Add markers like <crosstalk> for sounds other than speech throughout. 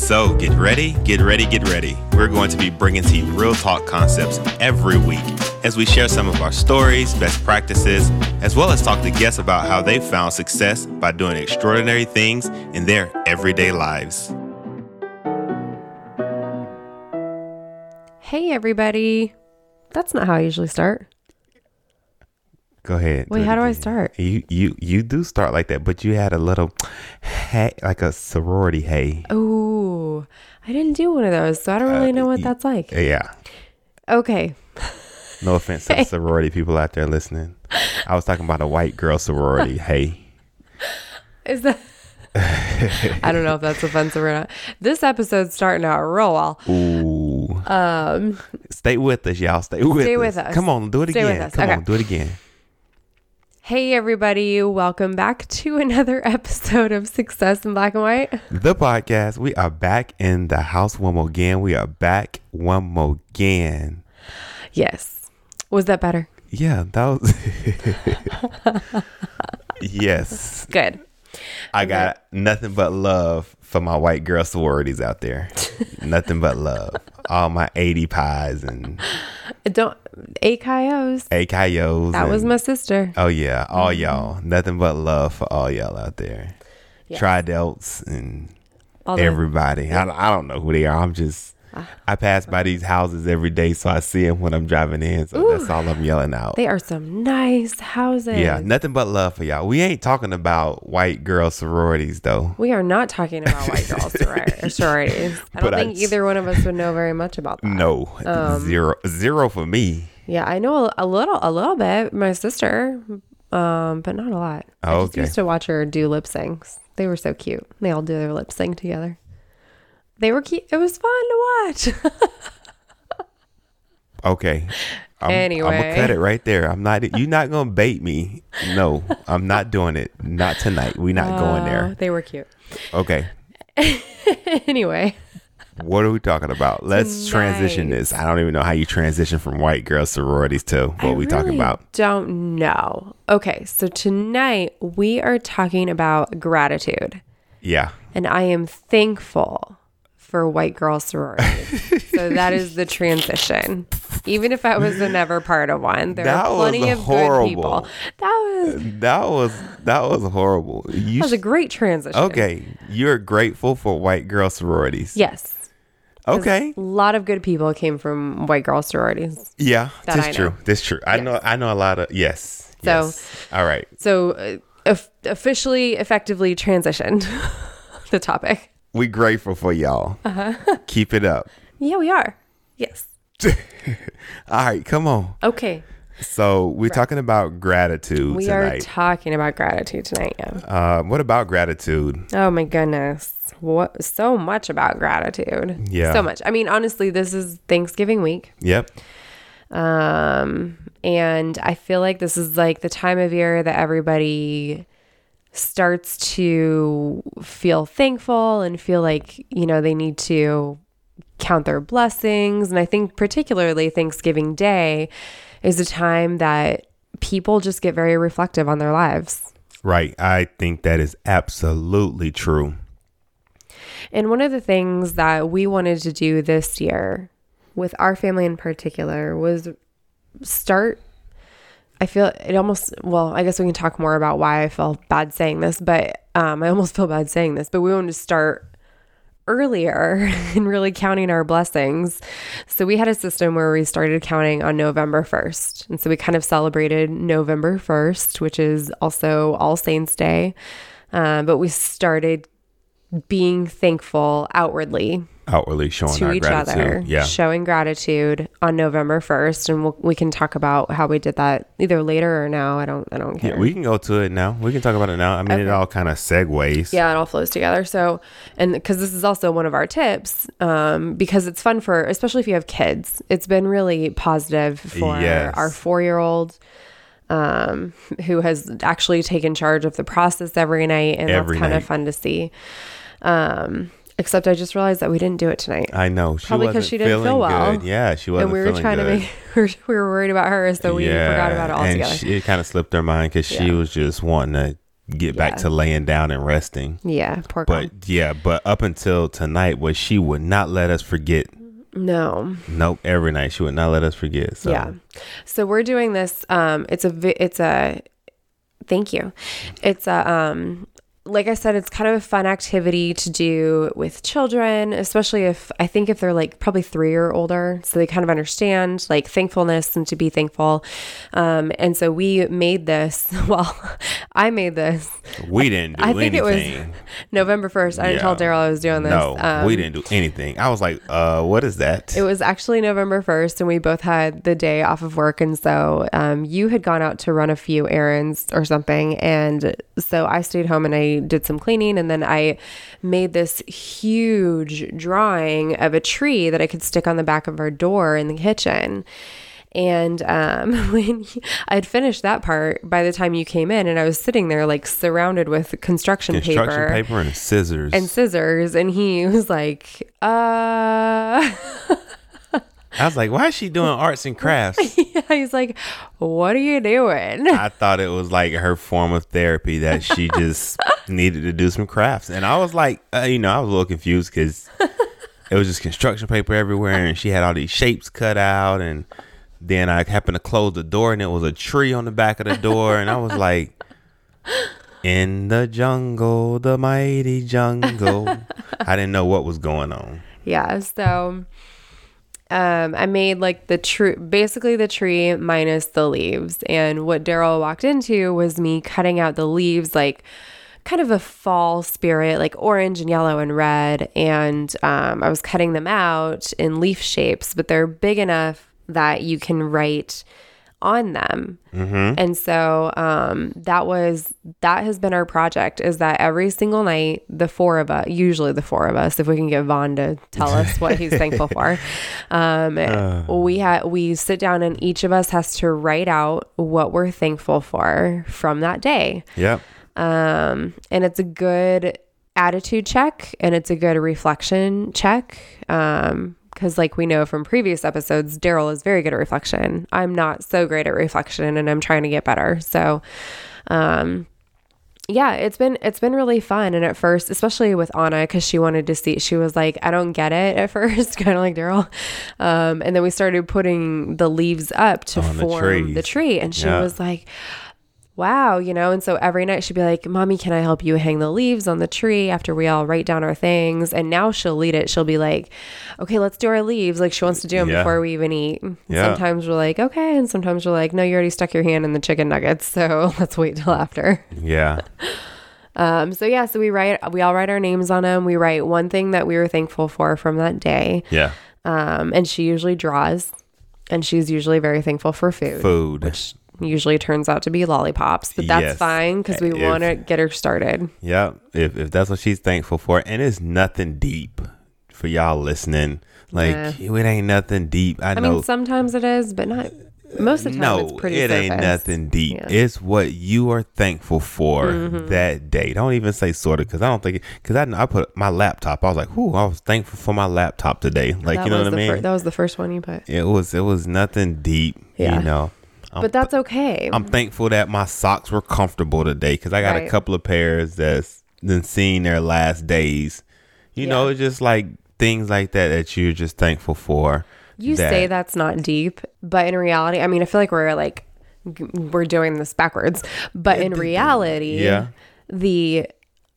So, get ready, get ready, get ready. We're going to be bringing to you real talk concepts every week as we share some of our stories, best practices, as well as talk to guests about how they found success by doing extraordinary things in their everyday lives. Hey, everybody. That's not how I usually start. Go ahead. Wait, it how do I start? You you you do start like that, but you had a little hey, like a sorority hey. Oh, I didn't do one of those, so I don't really know what that's like. Yeah. Okay. No offense to <laughs> sorority people out there listening. I was talking about a white girl sorority. <laughs> hey. Is that. <laughs> I don't know if that's offensive or not. This episode's starting out real well. Ooh. Um, Stay with us, y'all. Stay with Stay us. with us. Come on, do it Stay again. Come Okay. on, do it again. Hey, everybody. Welcome back to <laughs> another episode of Success in Black and White. The podcast. We are back in the house one more again. We are back one more again. Yes. Was that better? Yeah, that was <laughs> Yes. Good. I got nothing but love for my white girl sororities out there. <laughs> nothing but love. All my ADPis and Don't. AKOs. AKOs. That was my sister. Oh, yeah. All mm-hmm. y'all. Nothing but love for all y'all out there. Yes. Tridelts and All the- everybody. I, I don't know who they are. I'm just. I pass by these houses every day, so I see them when I'm driving in. So that's all I'm yelling out. They are some nice houses. yeah, nothing but love for y'all. We ain't talking about white girl sororities, though. We are not talking about white girl <laughs> soror- sororities. I don't But think s- either one of us would know very much about that. No, Um, zero, zero for me. Yeah, I know a, a little, a little bit. My sister, um, but not a lot. I Oh, just okay. used to watch her do lip syncs. They were so cute. They all do their lip sync together. They were cute. It was fun to watch. <laughs> Okay. I'm, I'm gonna cut it right there. I'm not. You're not gonna bait me. No, I'm not doing it. Not tonight. We're not going Uh, there. they were cute. Okay. <laughs> anyway, What are we talking about? Let's transition this. I don't even know how you transition from white girl sororities to what I we talking really about. Don't know. Okay, so tonight we are talking about gratitude. Yeah. and I am thankful for white girl sorority. so that is the transition. Even if I was never part of one, there That are plenty of good people. That was That was that was horrible. You that was a great transition. okay? You're grateful for white girl sororities. Yes. Okay. A lot of good people came from white girl sororities. Yeah. That That's true. That's true. I know. I know a lot of yes. So- yes. all right. So uh, officially, effectively transitioned <laughs> the topic. We grateful for y'all. Uh-huh. <laughs> Keep it up. Yeah, we are. Yes. <laughs> All right, come on. Okay. So we're talking about gratitude We are talking about gratitude tonight. Yeah. uh, what about gratitude? Oh my goodness. What so much about gratitude. Yeah. So much. I mean, honestly, this is Thanksgiving week. Yep. Um and I feel like this is like the time of year that everybody starts to feel thankful and feel like, you know, they need to count their blessings. And I think particularly Thanksgiving Day is a time that people just get very reflective on their lives. Right. I think that is absolutely true. And one of the things that we wanted to do this year with our family in particular was start. I feel it almost, well, I guess we can talk more about why I felt bad saying this, but um, I almost <laughs> feel bad saying this, but we wanted to start earlier <laughs> and really counting our blessings. So we had a system where we started counting on November 1st. And so we kind of celebrated November 1st, which is also All Saints Day. Uh, but we started being thankful outwardly Outwardly showing to our each gratitude. other, Yeah. showing gratitude on November 1st. And we'll, we can talk about how we did that either later or now. I don't, I don't care. Yeah, we can go to it now. We can talk about it now. I mean, it all kind of segues. Yeah, it all flows together. So, and because this is also one of our tips, um, because it's fun for, especially if you have kids, it's been really positive for Yes. our four year old. Um, who has actually taken charge of the process every night, and Every that's kind of fun to see. Um, except I just realized that we didn't do it tonight, I know. She Probably 'cause wasn't she didn't feel well. good. Yeah, she wasn't and we were trying good. to <laughs> make we were, we were worried about her, so we forgot about it and altogether. she- it kind of slipped her mind because she was just wanting to get back to laying down and resting. yeah, poor girl. But yeah, but up until tonight, was she would not let us forget. no, Nope, every night she would not let us forget. So Yeah. So we're doing this. Um, it's a, it's a, thank you. It's a, um, like I said, it's kind of a fun activity to do with children, especially if I think if they're like probably three or older, so they kind of understand like thankfulness and to be thankful. Um, and so we made this. <laughs> Well, I made this we didn't do I think it was. November first. I didn't tell Daryl I was doing this. No, Um, we didn't do anything. I was like, uh, what is that? It was actually November 1st, and we both had the day off of work. And so um, you had gone out to run a few errands or something. And so I stayed home and I did some cleaning. And then I made this huge drawing of a tree that I could stick on the back of our door in the kitchen. And um, <laughs> when you, I'd finished that part, by the time you came in, and I was sitting there like surrounded with construction, Construction paper, paper and scissors. and scissors, and he <laughs> was like, "Uh." <laughs> I was like, why is she doing arts and crafts? <laughs> Yeah, he's like, "What are you doing?" I thought it was like her form of therapy that she just <laughs> needed to do some crafts. And I was like, uh, you know, I was a little confused because it was just construction paper everywhere and she had all these shapes cut out. And then I happened to close the door and it was a tree on the back of the door. And I was like, in the jungle, the mighty jungle. I didn't know what was going on. Yeah, so um, I made like the tree, basically the tree minus the leaves. And what Daryl walked into was me cutting out the leaves, like kind of a fall spirit, like orange and yellow and red. And um, I was cutting them out in leaf shapes, but they're big enough that you can write on them. And so um, that was that has been our project is that every single night the four of us, usually the four of us, if we can get Vaughn to tell us what he's thankful for, <laughs> um, we had we sit down and each of us has to write out what we're thankful for from that day. Yep. Um, and it's a good attitude check and it's a good reflection check. Um, because like we know from previous episodes, Daryl is very good at reflection. I'm not so great at reflection and I'm trying to get better. So um yeah, it's been it's been really fun. And at first, especially with Anna, because she wanted to see, she was like, I don't get it <laughs> at first, kind of like Daryl. Um, and then we started putting the leaves up to On the form the trees. tree, and she Yeah. was like, wow, you know, and so every night she'd be like, Mommy, can I help you hang the leaves on the tree after we all write down our things? And now she'll lead it. She'll be like, okay, let's do our leaves. Like she wants to do them Yeah. before we even eat. Yeah. Sometimes we're like, okay. And sometimes we're like, no, you already stuck your hand in the chicken nuggets. So <laughs> let's wait till after. Yeah. Um, so yeah, so we write, we all write our names on them. We write one thing that we were thankful for from that day. Yeah. Um, and she usually draws and she's usually very thankful for food. Food. Usually turns out to be lollipops, but that's Yes. fine because we want to get her started. Yeah, If if that's what she's thankful for, and it's nothing deep for y'all listening. Like it ain't nothing deep. I, I know. mean, sometimes it is, but not most of the time. no, it's pretty. it ain't nothing deep. Yeah. It's what you are thankful for Mm-hmm. that day. Don't even say sort of, because I don't think because I I put my laptop. I was like, "Ooh, I was thankful for my laptop today." Like That you know what I mean? fir- that was the first one you put, it was it was nothing deep. Yeah. You know. I'm but that's okay. I'm thankful that my socks were comfortable today because I got a couple of pairs that's been seeing their last days. You know, it's just like things like that that you're just thankful for. you say that's not deep, but in reality, I mean, I feel like we're like we're doing this backwards. But in reality, Yeah. the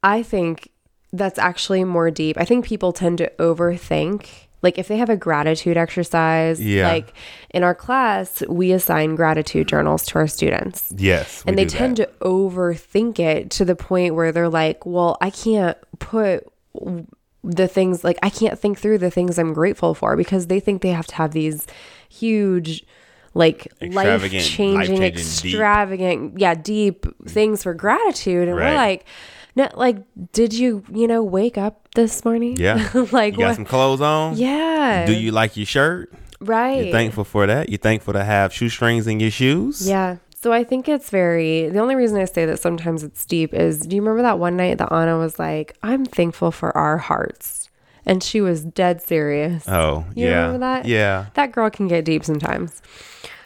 I think that's actually more deep. I think people tend to overthink. Like if they have a gratitude exercise, Yeah. like in our class, we assign gratitude journals to our students. Yes. and they tend to overthink it to the point where they're like, well, I can't put the things like I can't think through the things I'm grateful for because they think they have to have these huge like life changing, life-changing, deep. extravagant yeah deep things for gratitude and we're like no like did you you know wake up this morning Yeah. <laughs> like You got what some clothes on? yeah Do you like your shirt? right You're thankful for that? You're thankful to have shoestrings in your shoes? Yeah. So I think it's very, the only reason I say that sometimes it's deep is do you remember that one night that Anna was like, I'm thankful for our hearts? And she was dead serious. Oh, You yeah. remember that? Yeah. That girl can get deep sometimes.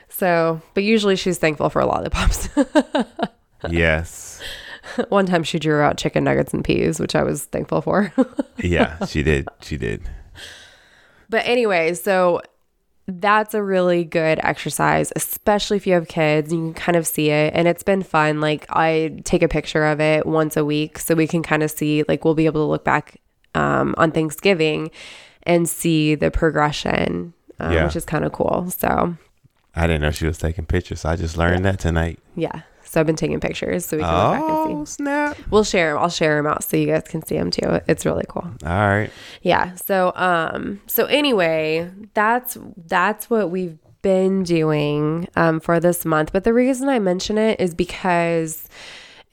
So, but usually she's thankful for lollipops. <laughs> yes. <laughs> one time she drew out chicken nuggets and peas, which I was thankful for. <laughs> Yeah, she did. She did. But anyway, so that's a really good exercise, especially if you have kids. You can kind of see it, and it's been fun. Like I take a picture of it once a week, so we can kind of see. Like we'll be able to look back um, on Thanksgiving and see the progression, um, Yeah. which is kind of cool. So I didn't know she was taking pictures. So I just learned that tonight. yeah, so I've been taking pictures, so we can look back and Oh, see. snap. We'll share them. I'll share them out so you guys can see them too. It's really cool. All right. Yeah. So um so anyway, that's that's what we've been doing um for this month. But the reason I mention it is because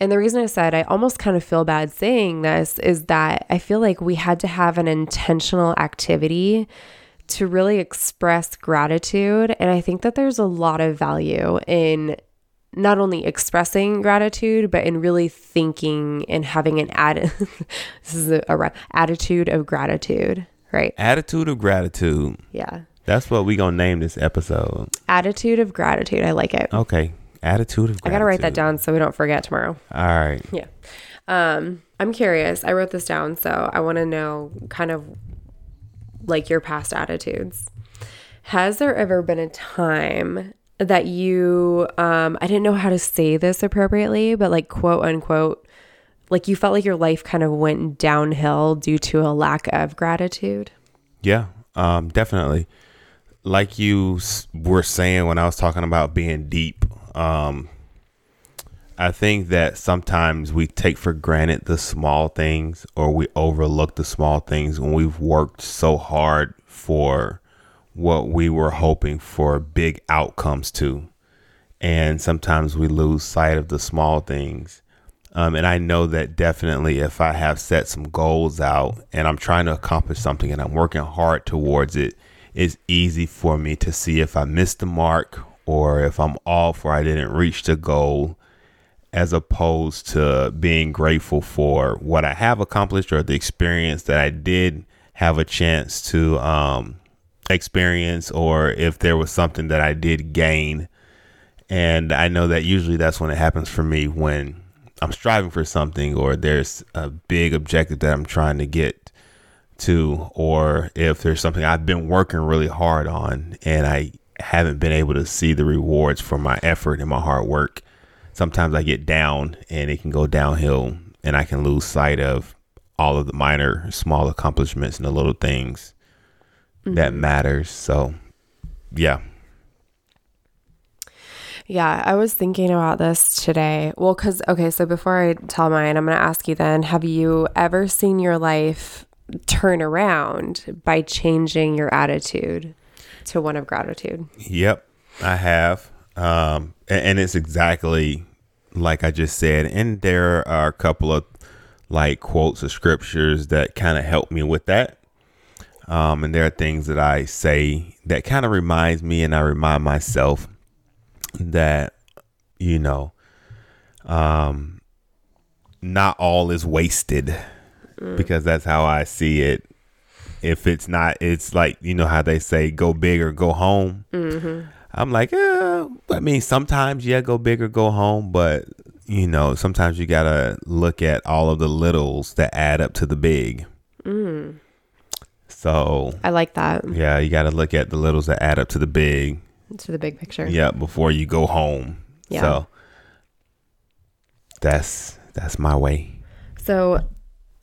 and the reason I said I almost kind of feel bad saying this is that I feel like we had to have an intentional activity to really express gratitude and I think that there's a lot of value in not only expressing gratitude, but in really thinking and having an ad. <laughs> this is a, a attitude of gratitude, right? Attitude of gratitude. Yeah, That's what we gonna name this episode. attitude of gratitude. I like it. Okay. Attitude of gratitude. I gotta write that down so we don't forget tomorrow. All right. Yeah. Um, I'm curious. I wrote this down, so I want to know kind of like your past attitudes. Has there ever been a time that you um I didn't know how to say this appropriately, but like quote unquote like you felt like your life kind of went downhill due to a lack of gratitude? Yeah, um, definitely. Like you were saying when I was talking about being deep, um, I think that sometimes we take for granted the small things or we overlook the small things when we've worked so hard for what we were hoping for big outcomes to. And sometimes we lose sight of the small things. Um, and I know that definitely if I have set some goals out and I'm trying to accomplish something and I'm working hard towards it, it's easy for me to see if I missed the mark or if I'm off or I didn't reach the goal, as opposed to being grateful for what I have accomplished or the experience that I did have a chance to um, experience, or if there was something that I did gain. And I know that usually that's when it happens for me when I'm striving for something or there's a big objective that I'm trying to get to, or if there's something I've been working really hard on and I haven't been able to see the rewards for my effort and my hard work. Sometimes I get down and it can go downhill and I can lose sight of all of the minor, small accomplishments and the little things that matters. So, yeah. Yeah, I was thinking about this today. Well, because, okay, so before I tell mine, I'm going to ask you then have you ever seen your life turn around by changing your attitude to one of gratitude? Yep, I have. Um, a- and, it's exactly like I just said. And there are a couple of like quotes of scriptures that kind of help me with that. Um, and there are things that I say that kind of reminds me, and I remind myself that, you know, um, not all is wasted because that's how I see it. If it's not, it's like, you know, how they say go big or go home. I'm like, eh, I mean, sometimes, yeah, go big or go home, but, you know, sometimes you got to look at all of the littles that add up to the big. So, I like that yeah, you got to look at the littles that add up to the big. to the big picture. Yeah, before you go home. Yeah. So, that's that's my way. So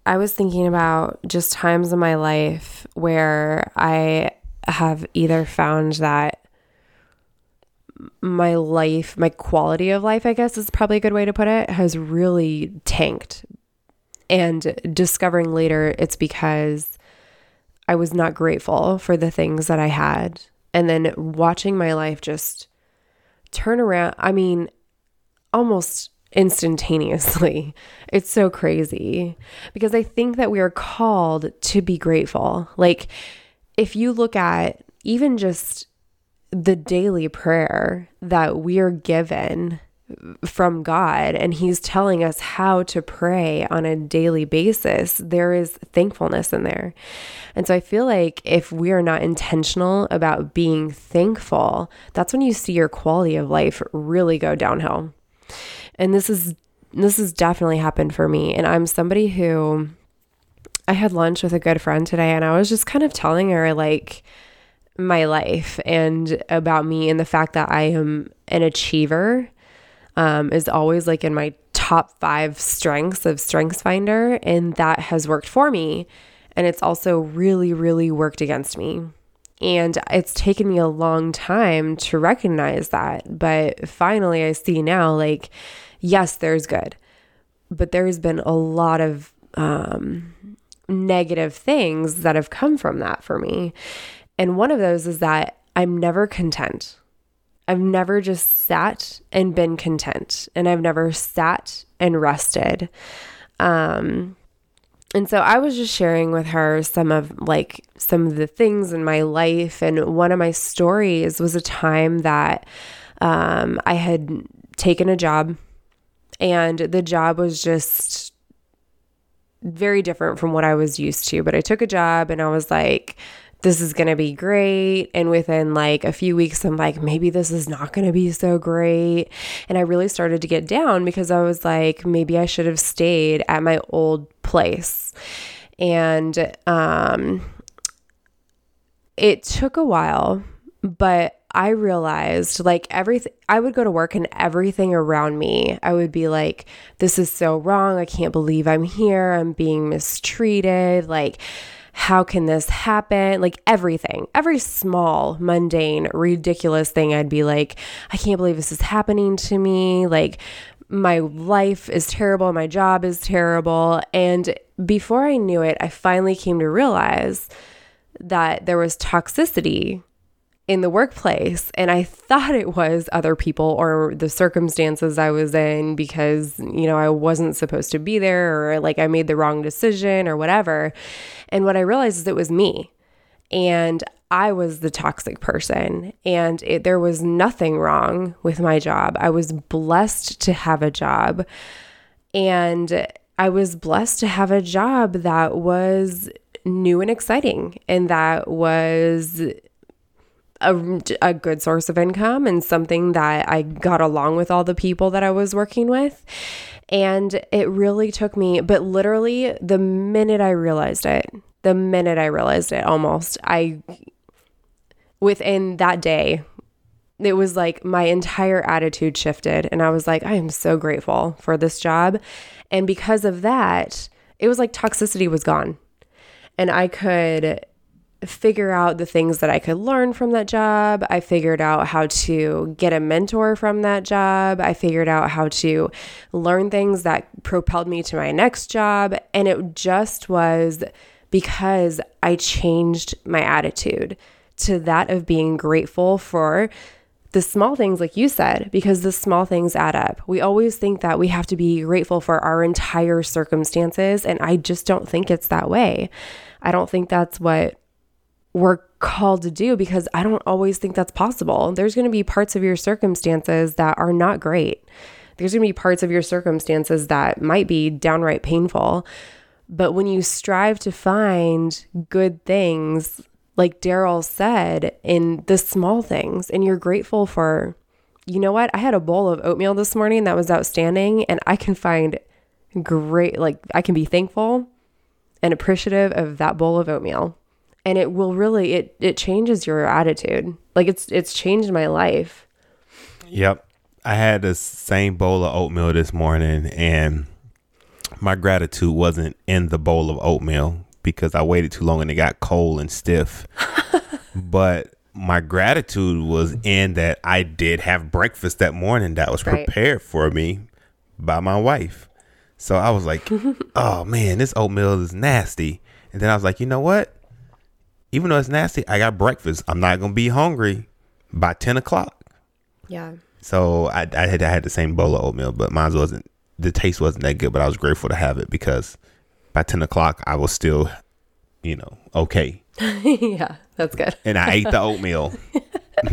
I was thinking about just times in my life where I have either found that my life, my quality of life, I guess is probably a good way to put it, has really tanked. And discovering later it's because I was not grateful for the things that I had. And then watching my life just turn around. I mean, almost instantaneously. <laughs> It's so crazy because I think that we are called to be grateful. Like, if you look at even just the daily prayer that we are given from God and He's telling us how to pray on a daily basis, there is thankfulness in there. And so I feel like if we are not intentional about being thankful, that's when you see your quality of life really go downhill. And this is this has definitely happened for me. And I'm somebody who I had lunch with a good friend today and I was just kind of telling her like my life and about me and the fact that I am an achiever um, is always like in my top five strengths of Strengths Finder. And that has worked for me. And it's also really, really worked against me. And it's taken me a long time to recognize that. But finally, I see now like, yes, there's good, but there's been a lot of um, negative things that have come from that for me. And one of those is that I'm never content. I've never just sat and been content, and I've never sat and rested. Um, and so I was just sharing with her some of like some of the things in my life. And one of my stories was a time that um, I had taken a job, and the job was just very different from what I was used to. But I took a job and I was like, this is going to be great. And within like a few weeks, I'm like, maybe this is not going to be so great. And I really started to get down because I was like, maybe I should have stayed at my old place. And um, it took a while, but I realized like everything, I would go to work and everything around me, I would be like, this is so wrong. I can't believe I'm here. I'm being mistreated. Like, how can this happen? Like everything, every small, mundane, ridiculous thing, I'd be like, I can't believe this is happening to me. Like, my life is terrible, my job is terrible. And before I knew it, I finally came to realize that there was toxicity in the workplace and I thought it was other people or the circumstances I was in because you know I wasn't supposed to be there or like I made the wrong decision or whatever. And what I realized is it was me. And I was the toxic person and it, there was nothing wrong with my job. I was blessed to have a job and I was blessed to have a job that was new and exciting and that was a, a good source of income and something that I got along with all the people that I was working with. And it really took me, but literally the minute I realized it, the minute I realized it almost, I, within that day, it was like my entire attitude shifted. And I was like, I am so grateful for this job. And because of that, it was like toxicity was gone. And I could figure out the things that I could learn from that job. I figured out how to get a mentor from that job. I figured out how to learn things that propelled me to my next job. And it just was because I changed my attitude to that of being grateful for the small things, like you said, because the small things add up. We always think that we have to be grateful for our entire circumstances. And I just don't think it's that way. I don't think that's what we're called to do because I don't always think that's possible. There's going to be parts of your circumstances that are not great. There's going to be parts of your circumstances that might be downright painful. But when you strive to find good things, like Daryl said, in the small things, and you're grateful for, you know what? I had a bowl of oatmeal this morning that was outstanding, and I can find great, like, I can be thankful and appreciative of that bowl of oatmeal and it will really it it changes your attitude like it's it's changed my life yep i had the same bowl of oatmeal this morning and my gratitude wasn't in the bowl of oatmeal because I waited too long and it got cold and stiff. <laughs> but my gratitude was in that I did have breakfast that morning that was Right. prepared for me by my wife. So I was like, <laughs> oh man, this oatmeal is nasty. And then I was like, you know what? Even though it's nasty, I got breakfast. I'm not going to be hungry by 10 o'clock. Yeah. So I, I had I had the same bowl of oatmeal, but mine wasn't the taste wasn't that good. But I was grateful to have it because by ten o'clock I was still, you know, okay, <laughs> yeah, that's good. and I ate the oatmeal. <laughs>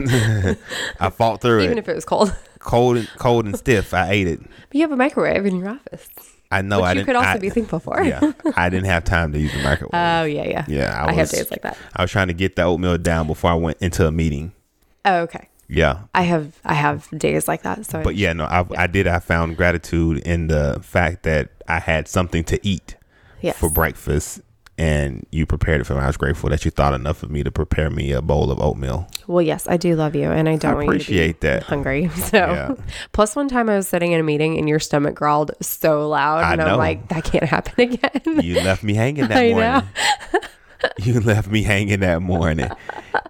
I fought through Even it, Even if it was cold. cold and cold and stiff. I ate it. But you have a microwave in your office, I know I you didn't. could also I- be thankful for. yeah, I didn't have time to use the microwave. Oh yeah, yeah. yeah, I, I, have was. days like that. I was trying to get the oatmeal down before I went into a meeting. Oh, okay. Yeah, I have I have days like that. So but yeah, no, I, I did. I found gratitude in the fact that I had something to eat. yes. for breakfast and you prepared it for me. I was grateful that you thought enough of me to prepare me a bowl of oatmeal. Well, yes, I do love you, and I don't want you appreciate to be that. hungry. <laughs> So, Yeah. <laughs> plus one time I was sitting in a meeting and your stomach growled so loud, I and know. I'm like, that can't happen <laughs> again. You left me hanging that I morning. you left me hanging that morning.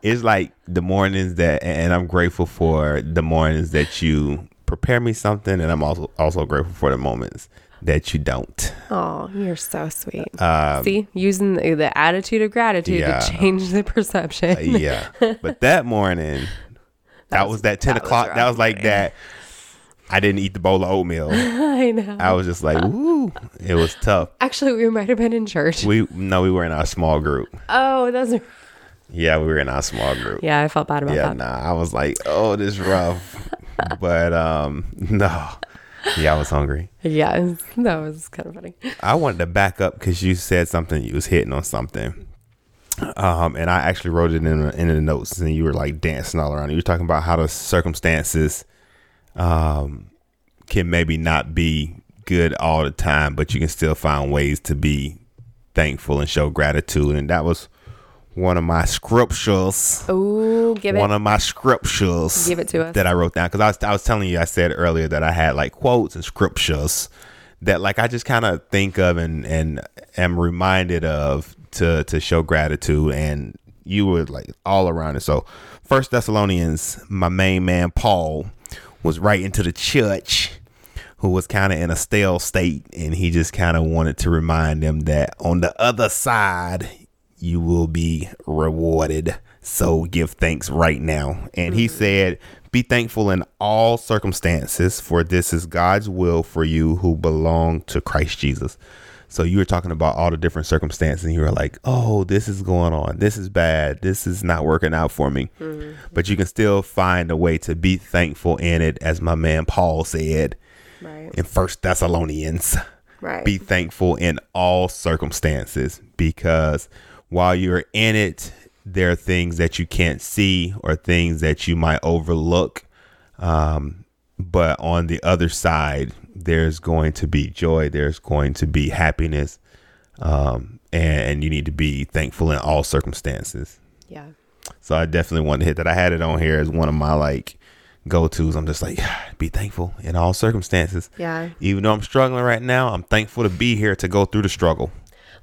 It's like the mornings that, and I'm grateful for the mornings that you prepare me something, and I'm also also grateful for the moments that you don't. oh, you're so sweet. Um, See, using the, the attitude of gratitude Yeah. to change the perception. yeah, <laughs> but that morning, that, was, was- that ten that o'clock. rough, that was like that. I didn't eat the bowl of oatmeal. <laughs> I know. I was just like, woo, it was tough. Actually, we might have been in church. We no, we were in our small group. oh, those are. Yeah, we were in our small group. Yeah, I felt bad about Yeah, that. Yeah, nah, I was like, oh, this is rough. but um, <laughs> no, <laughs> yeah, I was hungry. Yeah, <laughs> that was kind of funny. I wanted to back up because you said something. You was hitting on something. Um, and I actually wrote it in in the notes, and you were like dancing all around. You were talking about how the circumstances, um, can maybe not be good all the time, but you can still find ways to be thankful and show gratitude. And that was one of my scriptures. Oh, give it. one of my scriptures Give it to us. that I wrote down because I was, I was telling you I said earlier that I had like quotes and scriptures that like I just kind of think of and and am reminded of to to show gratitude and you were like all around it. So First Thessalonians, my main man Paul was writing to the church who was kind of in a stale state and he just kind of wanted to remind them that on the other side you will be rewarded. So give thanks right now. And he mm-hmm. said be thankful in all circumstances for this is god's will for you who belong to christ jesus. So you were talking about all the different circumstances and you were like oh this is going on. This is bad. This is not working out for me. Mm-hmm. But you can still find a way to be thankful in it as my man paul said right. in First Thessalonians. Right. Be thankful in all circumstances because while you're in it, there are things that you can't see or things that you might overlook. Um, but on the other side, there's going to be joy, there's going to be happiness, um, and you need to be thankful in all circumstances. yeah. So I definitely want to hit that. I had it on here as one of my like go tos. I'm just like, <sighs> be thankful in all circumstances. Yeah. Even though I'm struggling right now, I'm thankful to be here to go through the struggle.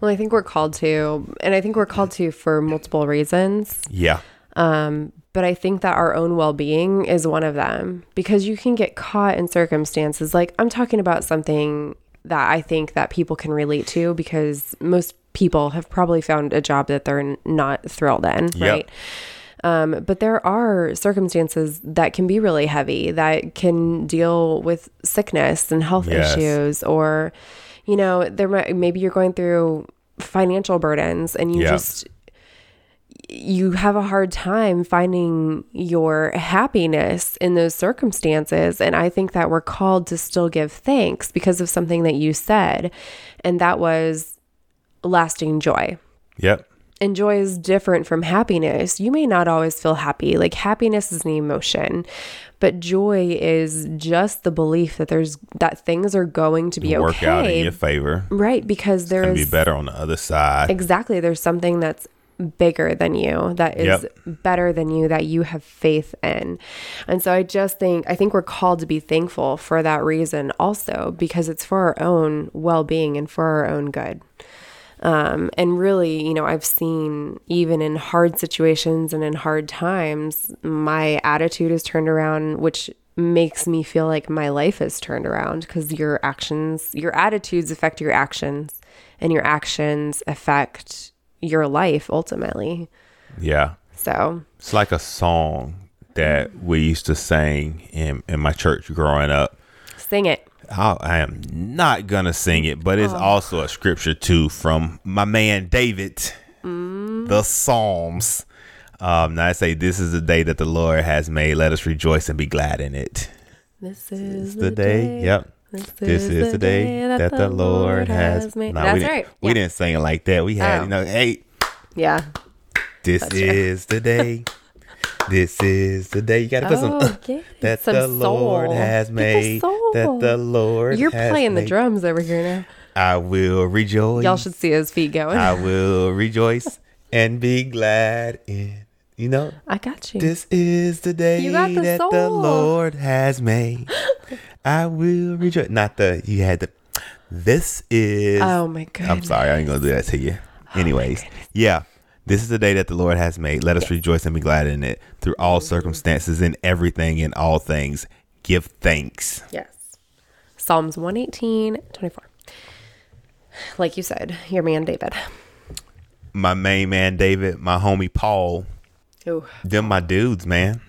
Well, I think we're called to, and I think we're called to for multiple reasons. Yeah. But I think that our own well being is one of them because you can get caught in circumstances. Like, I'm talking about something that I think that people can relate to because most people have probably found a job that they're not thrilled in, Yep. right? Um, but there are circumstances that can be really heavy that can deal with sickness and health Yes. issues, or you know, there might maybe you're going through financial burdens and you Yeah. just you have a hard time finding your happiness in those circumstances. And I think that we're called to still give thanks because of something that you said, and that was lasting joy. Yep. And joy is different from happiness. You may not always feel happy. Like happiness is an emotion, but joy is just the belief that there's that things are going to be Work out in your favor. Right, because there's Gonna be better on the other side. exactly there's something that's bigger than you, that is Yep. better than you, that you have faith in. And so I just think, I think we're called to be thankful for that reason also, because it's for our own well being and for our own good. Um, and really, you know, I've seen even in hard situations and in hard times, my attitude is turned around, which makes me feel like my life is turned around because your actions, your attitudes affect your actions, and your actions affect your life ultimately. Yeah. So, It's like a song that we used to sing in, in my church growing up. sing it. I, I am not gonna sing it, but it's also a scripture too from my man David, the Psalms. Um, now I say, "This is the day that the Lord has made. Let us rejoice and be glad in it." This is the day. Yep. This is the day that the Lord has made. Nah, That's we didn't, right. We Yeah. didn't sing it like that. We had, Oh. you know, hey, Yeah. this That's is the day. <laughs> This is the day. You got to put some Oh, <laughs> that Some the Lord has the made. That the Lord You're playing the made. drums over here now. I will rejoice. Y'all should see his feet going. I will rejoice and be glad in. You know, I got you. this is the day the that the. Lord has made. <gasps> I will rejoice. Not the you had the. This is. oh my god. I'm sorry, I ain't gonna do that to you. Oh Anyways, yeah. This is the day that the Lord has made. Let us rejoice and be glad in it. Through all circumstances, in everything, in all things, give thanks. Yes. Psalms 118, 24. Like you said, your man David. My main man David, my homie Paul, Ooh. them my dudes, man.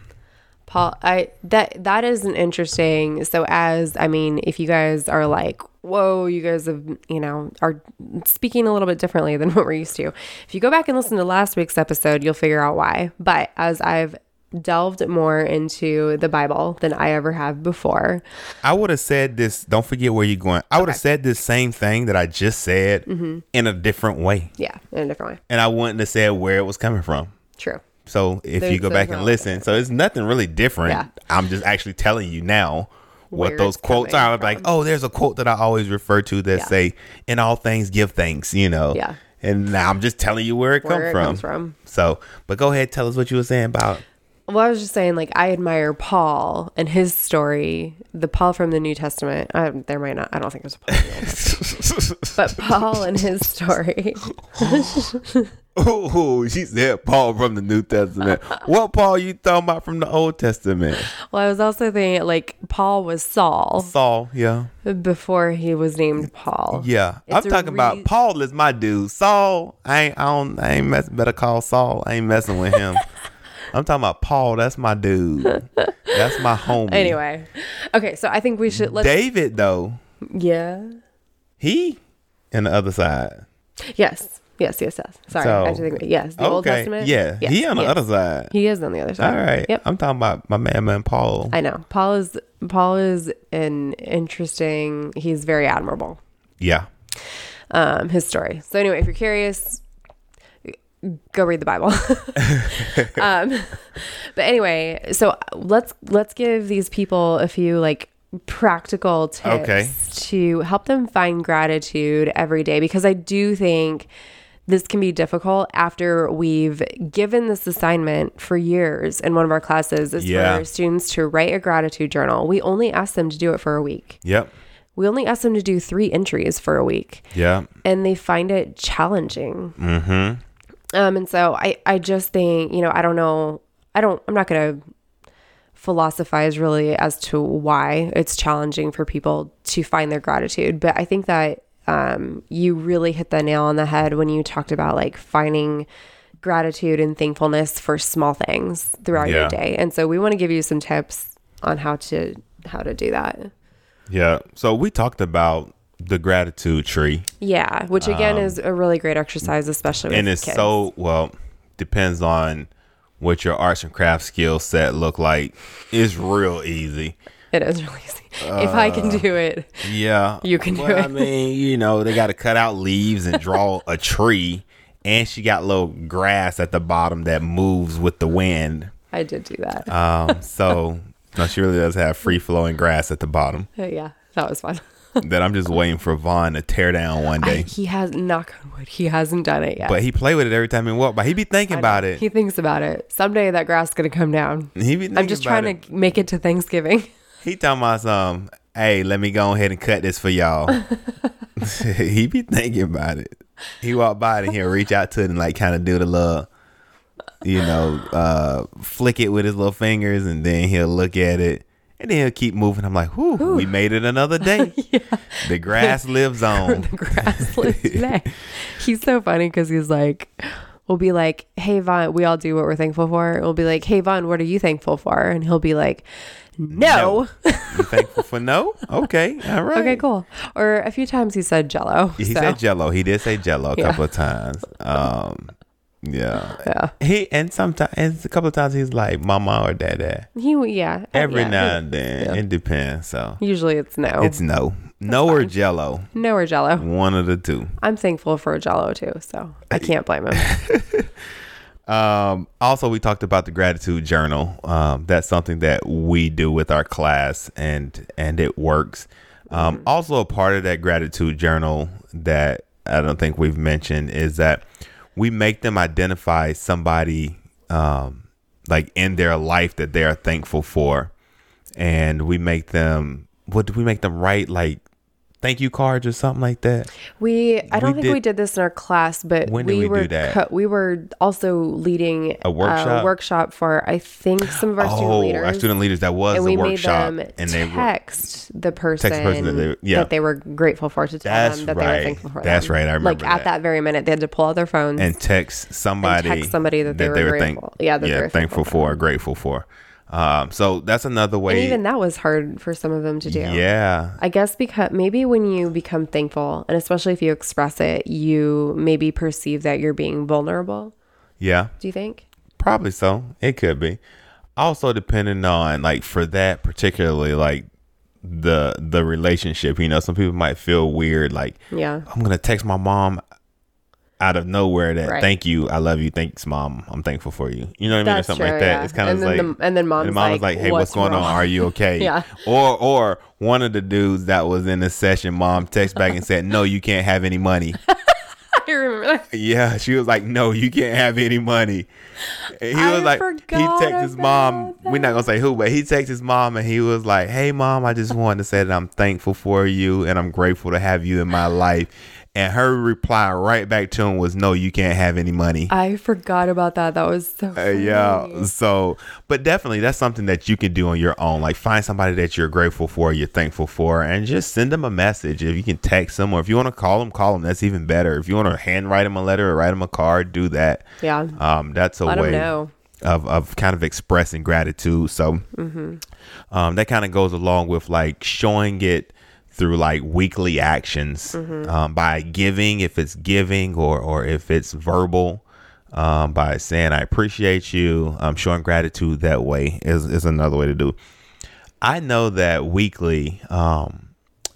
Paul, I that that is an interesting. So as I mean, if you guys are like, whoa, you guys have you know are speaking a little bit differently than <laughs> what we're used to. If you go back and listen to last week's episode, you'll figure out why. But as I've delved more into the Bible than I ever have before, I would have said this. Don't forget where you're going. I would have said this same thing that I just said Mm-hmm. in a different way, yeah, in a different way. and I wouldn't have said where it was coming from. True. So if There's- you go back and listen, so it's nothing really different. Yeah. I'm just actually telling you now what those quotes are. I'm like, oh, there's a quote that I always refer to that Yeah. say, "In all things, give thanks." You know. Yeah. And now I'm just telling you where it, Where come it from. comes from. So, but go ahead, tell us what you were saying about. Well, I was just saying, like, I admire Paul and his story, the Paul from the New Testament. I, there might not, I don't think there's a Paul from the Old Testament, but Paul and his story. <laughs> Oh, she said Paul from the New Testament. what Paul you talking about from the Old Testament? Well, I was also thinking, like, Paul was Saul Saul, yeah. before he was named Paul. Yeah, It's I'm talking re- about Paul is my dude. Saul, I ain't, I don't, I ain't mess. Better call Saul. I ain't messing with him. <laughs> I'm talking about Paul. That's my dude. That's my homie. Anyway, okay, so I think we should let's. David though, yeah. he and the other side. Yes. Yes. Yes. Yes. Sorry. So- I think. Yes. The Old Testament. yeah, Yes, he on the yes. other side. He is on the other side. All right, Yep. I'm talking about my man, man Paul. I know. Paul is Paul is an interesting. He's very admirable. yeah, um, his story. So anyway, if you're curious, go read the Bible. <laughs> um, but anyway, so let's let's give these people a few like practical tips Okay. to help them find gratitude every day because I do think this can be difficult after we've given this assignment for years in one of our classes is Yeah. for students to write a gratitude journal. We only ask them to do it for a week. yep, We only ask them to do three entries for a week yeah. and they find it challenging. Mm-hmm. Um, and so I, I just think, you know, I don't know, I don't, I'm not going to philosophize really as to why it's challenging for people to find their gratitude. But I think that um, you really hit the nail on the head when you talked about like finding gratitude and thankfulness for small things throughout Yeah. your day. And so we want to give you some tips on how to how to do that. Yeah. So we talked about the gratitude tree, Yeah, which again is a really great exercise, especially with Um, and it's kids. so well depends on what your arts and crafts skill set look like. It's real easy. It is really easy. if I can do it, Yeah, You can do it. I mean, you know, they got to cut out leaves and draw a tree, and she got little grass at the bottom that moves with the wind. I did do that. Um, <laughs> so no, she really does have free flowing grass at the bottom. Uh, yeah, that was fun. <laughs> that I'm just waiting for Vaughn to tear down one day. he has knock on wood. He hasn't done it yet. but he play with it every time he walk by. He be thinking I about it. He thinks about it. Someday that grass is gonna come down. He be thinking I'm just trying it. to make it to Thanksgiving. <laughs> He talking about some. Hey, let me go ahead and cut this for y'all. <laughs> <laughs> he be thinking about it. He walk by it and he'll reach out to it and like kind of do the little, you know, uh, flick it with his little fingers, and then he'll look at it, and then he'll keep moving. I'm like, whew, we made it another day. <laughs> yeah. The grass lives on. the grass lives. He's so funny because he's like, we'll be like, hey, Vaughn, we all do what we're thankful for. We'll be like, hey, Vaughn, what are you thankful for? And he'll be like, no. you thankful for no? Okay, all <laughs> right. okay, cool. Or a few times he said jello. He so, said Jello. He did say Jello a Yeah. couple of times. Um, yeah. yeah. He and sometimes and a couple of times he's like mama or dada. He, yeah. Every yeah, now he- and then it depends. So Usually it's no. it's no, no or Jello, no or jello. one of the two. I'm thankful for a jello too. So I can't blame him. <laughs> Um, also, we talked about the gratitude journal. Um, that's something that we do with our class, and and it works. Um, Also, a part of that gratitude journal that I don't think we've mentioned is that we make them identify somebody um, like in their life that they are thankful for, and we make them. What do we make them write? Like thank you cards or something like that. We I don't We think we did- did this in our class, but When did we, we were do that? co- we were also leading A workshop? workshop for I think some of our student oh, leaders. our student leaders. That was and the we workshop, made them and they were text the person, person that they- yeah. that they were grateful for to tell That's them that they were thankful for. That's them. right. I remember like remember at that. that very minute, they had to pull out their phones and text somebody, text somebody that they were thank- grateful- yeah, that they were thankful thankful for, or grateful for. Um, so that's another way. and even that was hard for some of them to do. yeah, I guess because maybe when you become thankful, and especially if you express it, you maybe perceive that you're being vulnerable. yeah, Do you think? probably so. It could be. Also, depending on like for that particularly like the the relationship. You know, some people might feel weird. Like Yeah. I'm gonna text my mom out of nowhere that Right. thank you, I love you, thanks mom, I'm thankful for you. You know what I mean, or something true, like that. yeah. It's kind of And like the- and then mom's the mom was like, like, hey, what's, "What's going on? Are you okay? <laughs> Yeah. Or or one of the dudes that was in the session, mom text back and said, no, you can't have any money. <laughs> I remember that. Yeah, she was like, "No, you can't have any money." And he I was like, he texted his mom. about We're not gonna say who, but he texted his mom, and he was like, "Hey, mom, I just wanted to say that I'm thankful for you, and I'm grateful to have you in my life." And her reply right back to him was, "No, you can't have any money." I forgot about that. That was so Uh, yeah. So, but definitely that's something that you can do on your own. Like find somebody that you're grateful for, you're thankful for, and just send them a message. If you can text them or if you want to call them, call them. That's even better. If you want to handwrite them a letter or write them a card, do that. Yeah. Um, that's a Let way know. of, of kind of expressing gratitude. So um, that kind of goes along with like showing it through like weekly actions um, by giving, if it's giving or, or if it's verbal, um, by saying, I appreciate you. Um, showing gratitude that way is, is another way to do. I know that weekly, um,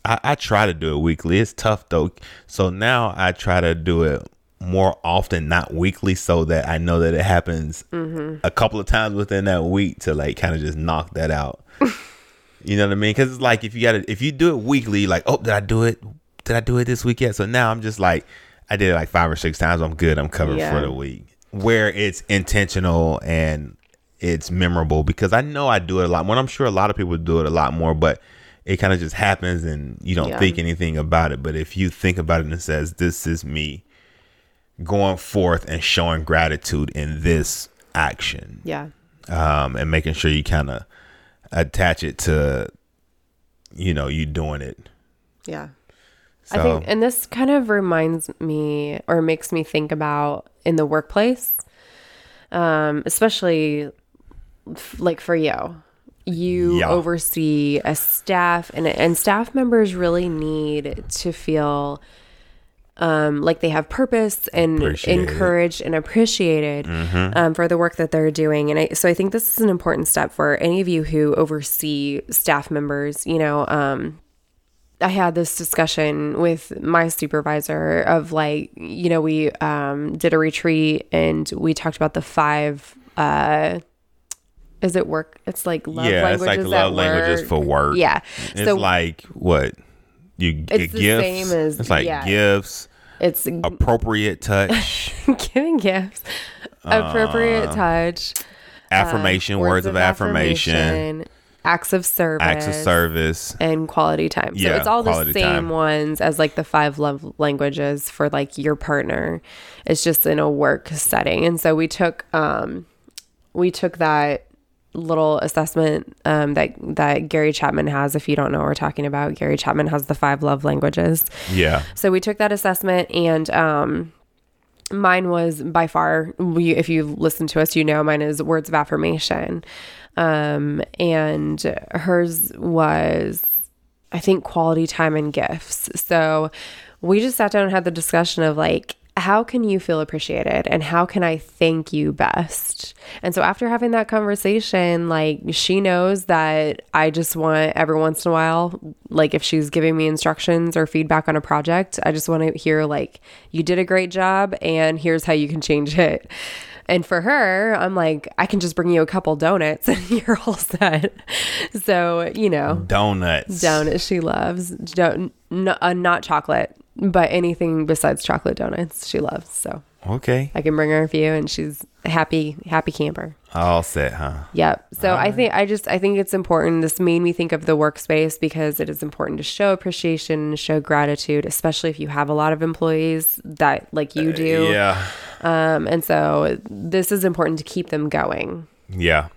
I, I try to do it weekly. It's tough though. So now I try to do it more often, not weekly, so that I know that it happens a couple of times within that week to like kind of just knock that out. <laughs> you know what I mean? Because it's like if you got to, if you do it weekly, like, oh, did I do it? Did I do it this week yet? So now I'm just like, I did it like five or six times. I'm good. I'm covered Yeah. for the week. Where it's intentional and it's memorable because I know I do it a lot more. I'm sure a lot of people do it a lot more, but it kind of just happens and you don't Yeah. think anything about it. But if you think about it and it says, this is me going forth and showing gratitude in this action Yeah. um, and making sure you kind of attach it to, you know, you doing it. Yeah. So, I think, and this kind of reminds me or makes me think about in the workplace, um, especially f- like for you. You Yeah. oversee a staff, and and staff members really need to feel um, like they have purpose and encouraged and appreciated um, for the work that they're doing. And I, so I think this is an important step for any of you who oversee staff members. You know, um, I had this discussion with my supervisor of like, you know, we um, did a retreat and we talked about the five. Uh, is it work? It's like love yeah, it's languages. like love languages work. for work. Yeah. It's so like what? You get It's the gifts. same as- it's like yeah. gifts, It's appropriate touch, <laughs> giving gifts, appropriate Uh, touch, affirmation, words, of, affirmation, affirmation, acts of service, acts of service. and quality time. So Yeah, it's all the same time. ones as like the five love languages for like your partner. It's just in a work setting. And so we took um we took that little assessment um, that that Gary Chapman has. If you don't know what we're talking about, Gary Chapman has the five love languages. Yeah. So we took that assessment and um mine was by far we if you listen to us you know mine is words of affirmation. Um and hers was I think quality time and gifts. So we just sat down and had the discussion of like how can you feel appreciated and how can I thank you best? And so after having that conversation, like she knows that I just want every once in a while, like if she's giving me instructions or feedback on a project, I just want to hear like you did a great job and here's how you can change it. And for her, I'm like, I can just bring you a couple donuts and <laughs> you're all set. So, you know, Donuts. donuts she loves. Don't, n- uh, not chocolate, but anything besides chocolate donuts she loves. So Okay. I can bring her a few and she's happy, happy camper. All set, huh? Yep. So I think I just I think it's important. This made me think of the workspace because it is important to show appreciation, show gratitude, especially if you have a lot of employees that like you do. Uh, Yeah. Um, and so this is important to keep them going. Yeah.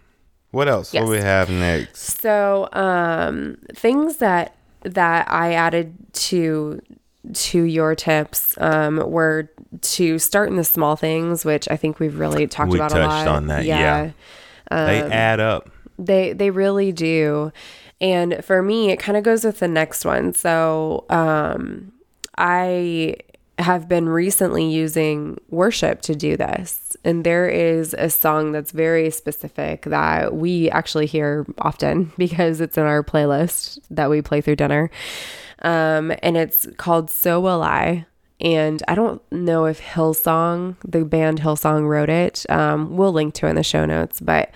What else? Yes. What we have next? So um, things that that I added to to your tips um, were to start in the small things, which I think we've really talked We about a touched lot. on that, yeah. they Um, add up. They they really do. And for me, it kind of goes with the next one. So um, I have been recently using worship to do this. And there is a song that's very specific that we actually hear often <laughs> because it's in our playlist that we play through dinner. Um, and it's called So Will I. And I don't know if Hillsong, the band Hillsong, wrote it. Um, we'll link to it in the show notes, but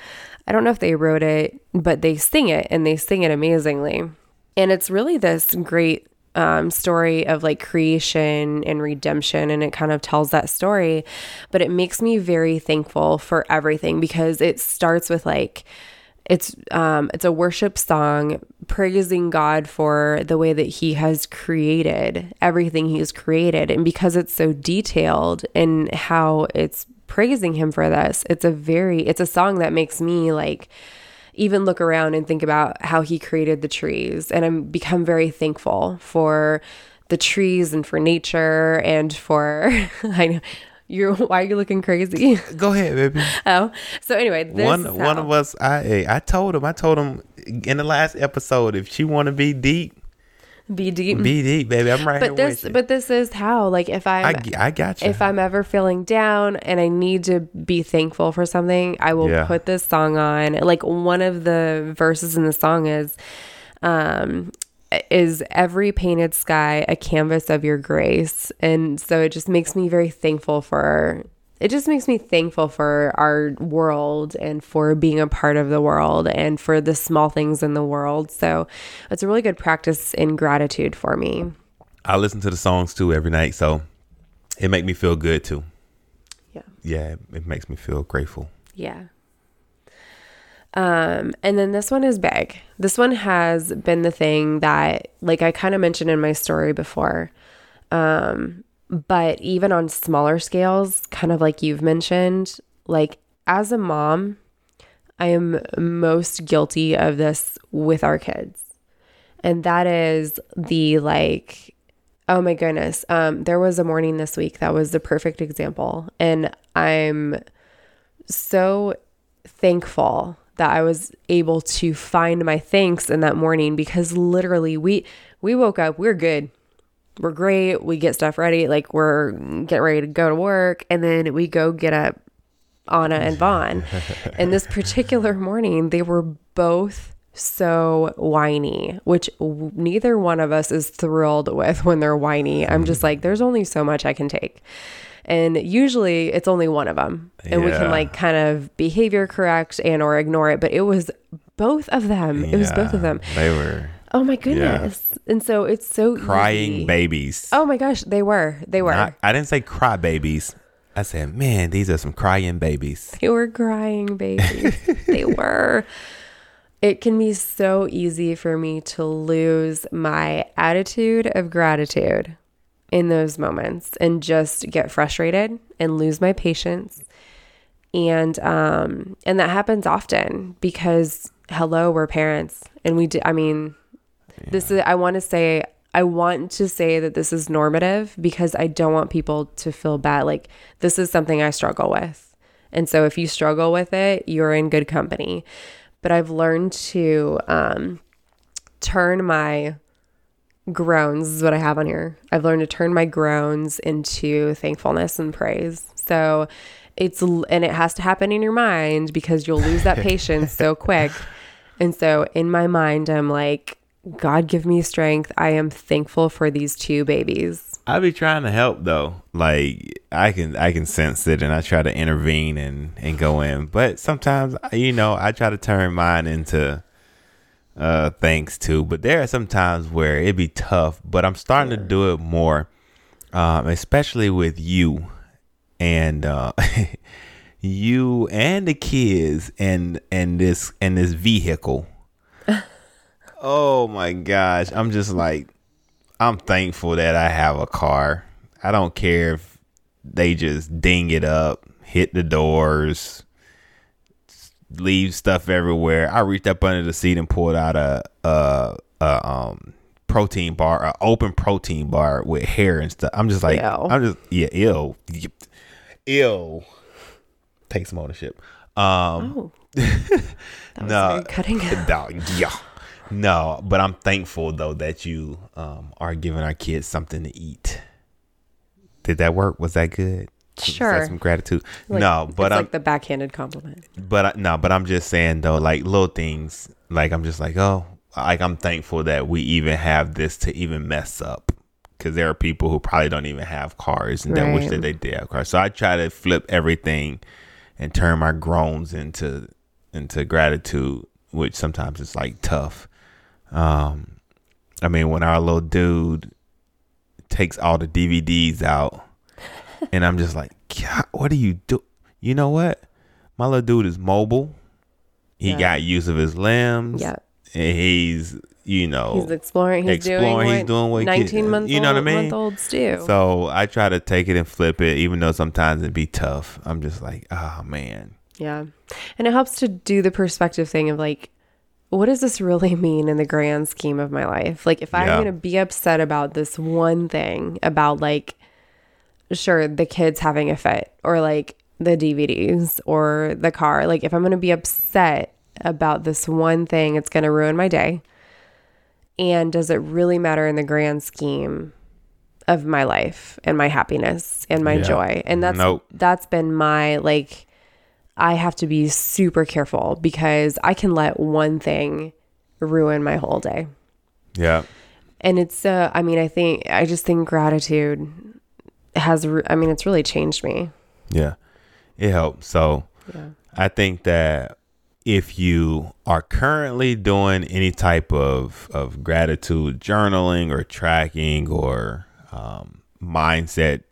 I don't know if they wrote it, but they sing it and they sing it amazingly. And it's really this great um, story of like creation and redemption. And it kind of tells that story. But it makes me very thankful for everything because it starts with like, it's um it's a worship song praising God for the way that he has created everything he's created. And because it's so detailed and how it's praising him for this it's a very it's a song that makes me like even look around and think about how he created the trees. And I'm become very thankful for the trees and for nature and for <laughs> I know you're <laughs> why are you looking crazy? Go ahead, baby. <laughs> oh. So anyway, this one is one of us I I told him I told him in the last episode if she want to be deep, be deep. be deep, baby. I'm right here but this with you. but this is how like if i'm I, I got you. if i'm ever feeling down and i need to be thankful for something i will Yeah. put this song on like one of the verses in the song is um is every painted sky a canvas of your grace and so it just makes me very thankful for it just makes me thankful for our world and for being a part of the world and for the small things in the world so it's a really good practice in gratitude for me I listen to the songs too every night, so it make me feel good too. yeah Yeah, it, it makes me feel grateful. Yeah. Um, and then this one is big. This one has been the thing that, like I kind of mentioned in my story before, um, but even on smaller scales, kind of like you've mentioned, like as a mom, I am most guilty of this with our kids. And that is the like, oh my goodness. Um, there was a morning this week that was the perfect example. And I'm so thankful that I was able to find my thanks in that morning because literally we we woke up, we're good. We're great. We get stuff ready, like we're getting ready to go to work, and then we go get up Anna and Vaughn. <laughs> and this particular morning, they were both so whiny, which w- neither one of us is thrilled with when they're whiny. I'm just like, there's only so much I can take. And usually it's only one of them. And we can Yeah. like kind of behavior correct and or ignore it, but it was both of them. It was both of them. They were Oh my goodness. And so it's so Crying easy. babies. Oh my gosh, they were. They were. Not- I didn't say cry babies. I said, man, these are some crying babies. They were crying babies. they <laughs> were. It can be so easy for me to lose my attitude of gratitude in those moments and just get frustrated and lose my patience. And um and that happens often because hello, we're parents and we do I mean this is I want to say I want to say that this is normative because I don't want people to feel bad. Like this is something I struggle with. And so if you struggle with it, you're in good company. But I've learned to um, turn my groans, this is what I have on here. I've learned to turn my groans into thankfulness and praise. So it's, and it has to happen in your mind because you'll lose that <laughs> patience so quick. And so in my mind, I'm like, God give me strength. I am thankful for these two babies. I be trying to help though. Like I can I can sense it and I try to intervene and and go in. But sometimes you know, I try to turn mine into uh thanks too. But there are some times where it'd be tough, but I'm starting to do it more. Um, especially with you and uh <laughs> you and the kids and and this and this vehicle. <laughs> oh my gosh. I'm just like I'm thankful that I have a car. I don't care if they just ding it up, hit the doors, leave stuff everywhere. I reached up under the seat and pulled out a a, a um protein bar, a open protein bar with hair and stuff. I'm just like, Ew. I'm just yeah, ill, ill. Take some ownership. Um, Oh, <laughs> that was no, cutting. <laughs> no, yeah. No, but I'm thankful though that you um, are giving our kids something to eat. Did that work? Was that good? Sure. some gratitude. Like, no, but I'm like the backhanded compliment. but I, no, but I'm just saying though, like little things. Like I'm just like, oh, like I'm thankful that we even have this to even mess up. Because there are people who probably don't even have cars and that wish that they did have cars. So I try to flip everything and turn my groans into into gratitude, which sometimes it's like tough. Um, I mean, when our little dude takes all the DVDs out, <laughs> and I'm just like, God, what do you do? You know what? My little dude is mobile. He Yeah. got use of his limbs. Yeah. And he's, you know, He's exploring. He's exploring, doing what he's doing what 19 months you know what I mean? month olds do. so I try to take it and flip it, even though sometimes it'd be tough. I'm just like, oh man. yeah. And it helps to do the perspective thing of like, what does this really <laughs> mean in the grand scheme of my life? Like, if I'm Yeah. going to be upset about this one thing, about like, sure, the kids having a fit or like the DVDs or the car, like, if I'm going to be upset about this one thing, it's going to ruin my day. And does it really matter in the grand scheme of my life and my happiness and my Yeah. joy? And that's Nope. that's been my like I have to be super careful because I can let one thing ruin my whole day. Yeah. And it's uh I mean I think I just think gratitude has re- I mean it's really changed me. Yeah. It helps. So Yeah. I think that if you are currently doing any type of, of gratitude journaling or tracking or um, mindset,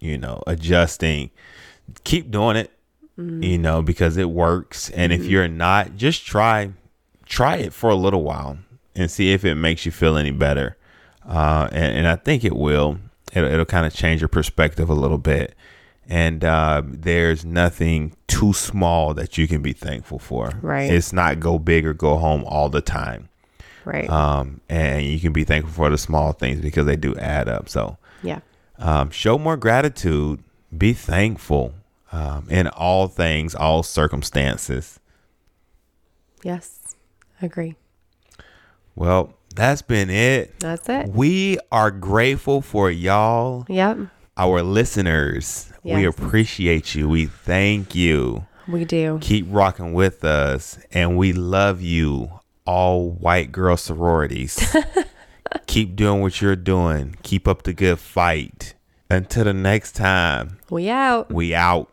you know, adjusting, keep doing it, you know, because it works. And if you're not, just try, try it for a little while and see if it makes you feel any better. Uh, and, and I think it will. It'll, it'll kind of change your perspective a little bit. And uh, there's nothing too small that you can be thankful for. Right. It's not go big or go home all the time. Right. Um, and you can be thankful for the small things because they do add up. So yeah. um, show more gratitude. Be thankful um, in all things, all circumstances. Yes. Agree. Well, that's been it. That's it. We are grateful for y'all, Yep. our listeners. We appreciate you. We thank you. We do. Keep rocking with us, and we love you, all white girl sororities. <laughs> Keep doing what you're doing. Keep up the good fight. Until the next time, We out. we out.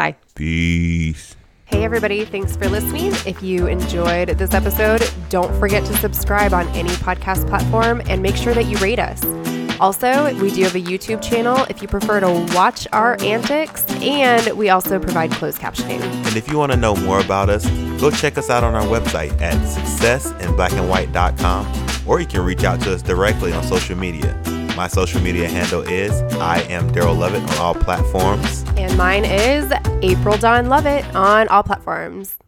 Bye. Peace. Hey, everybody, thanks for listening. If you enjoyed this episode, don't forget to subscribe on any podcast platform and make sure that you rate us. Also, we do have a YouTube channel if you prefer to watch our antics, and we also provide closed captioning. And if you want to know more about us, go check us out on our website at successinblackandwhite.com, or you can reach out to us directly on social media. My social media handle is I am Daryl Lovett on all platforms. And mine is April Dawn Lovett on all platforms.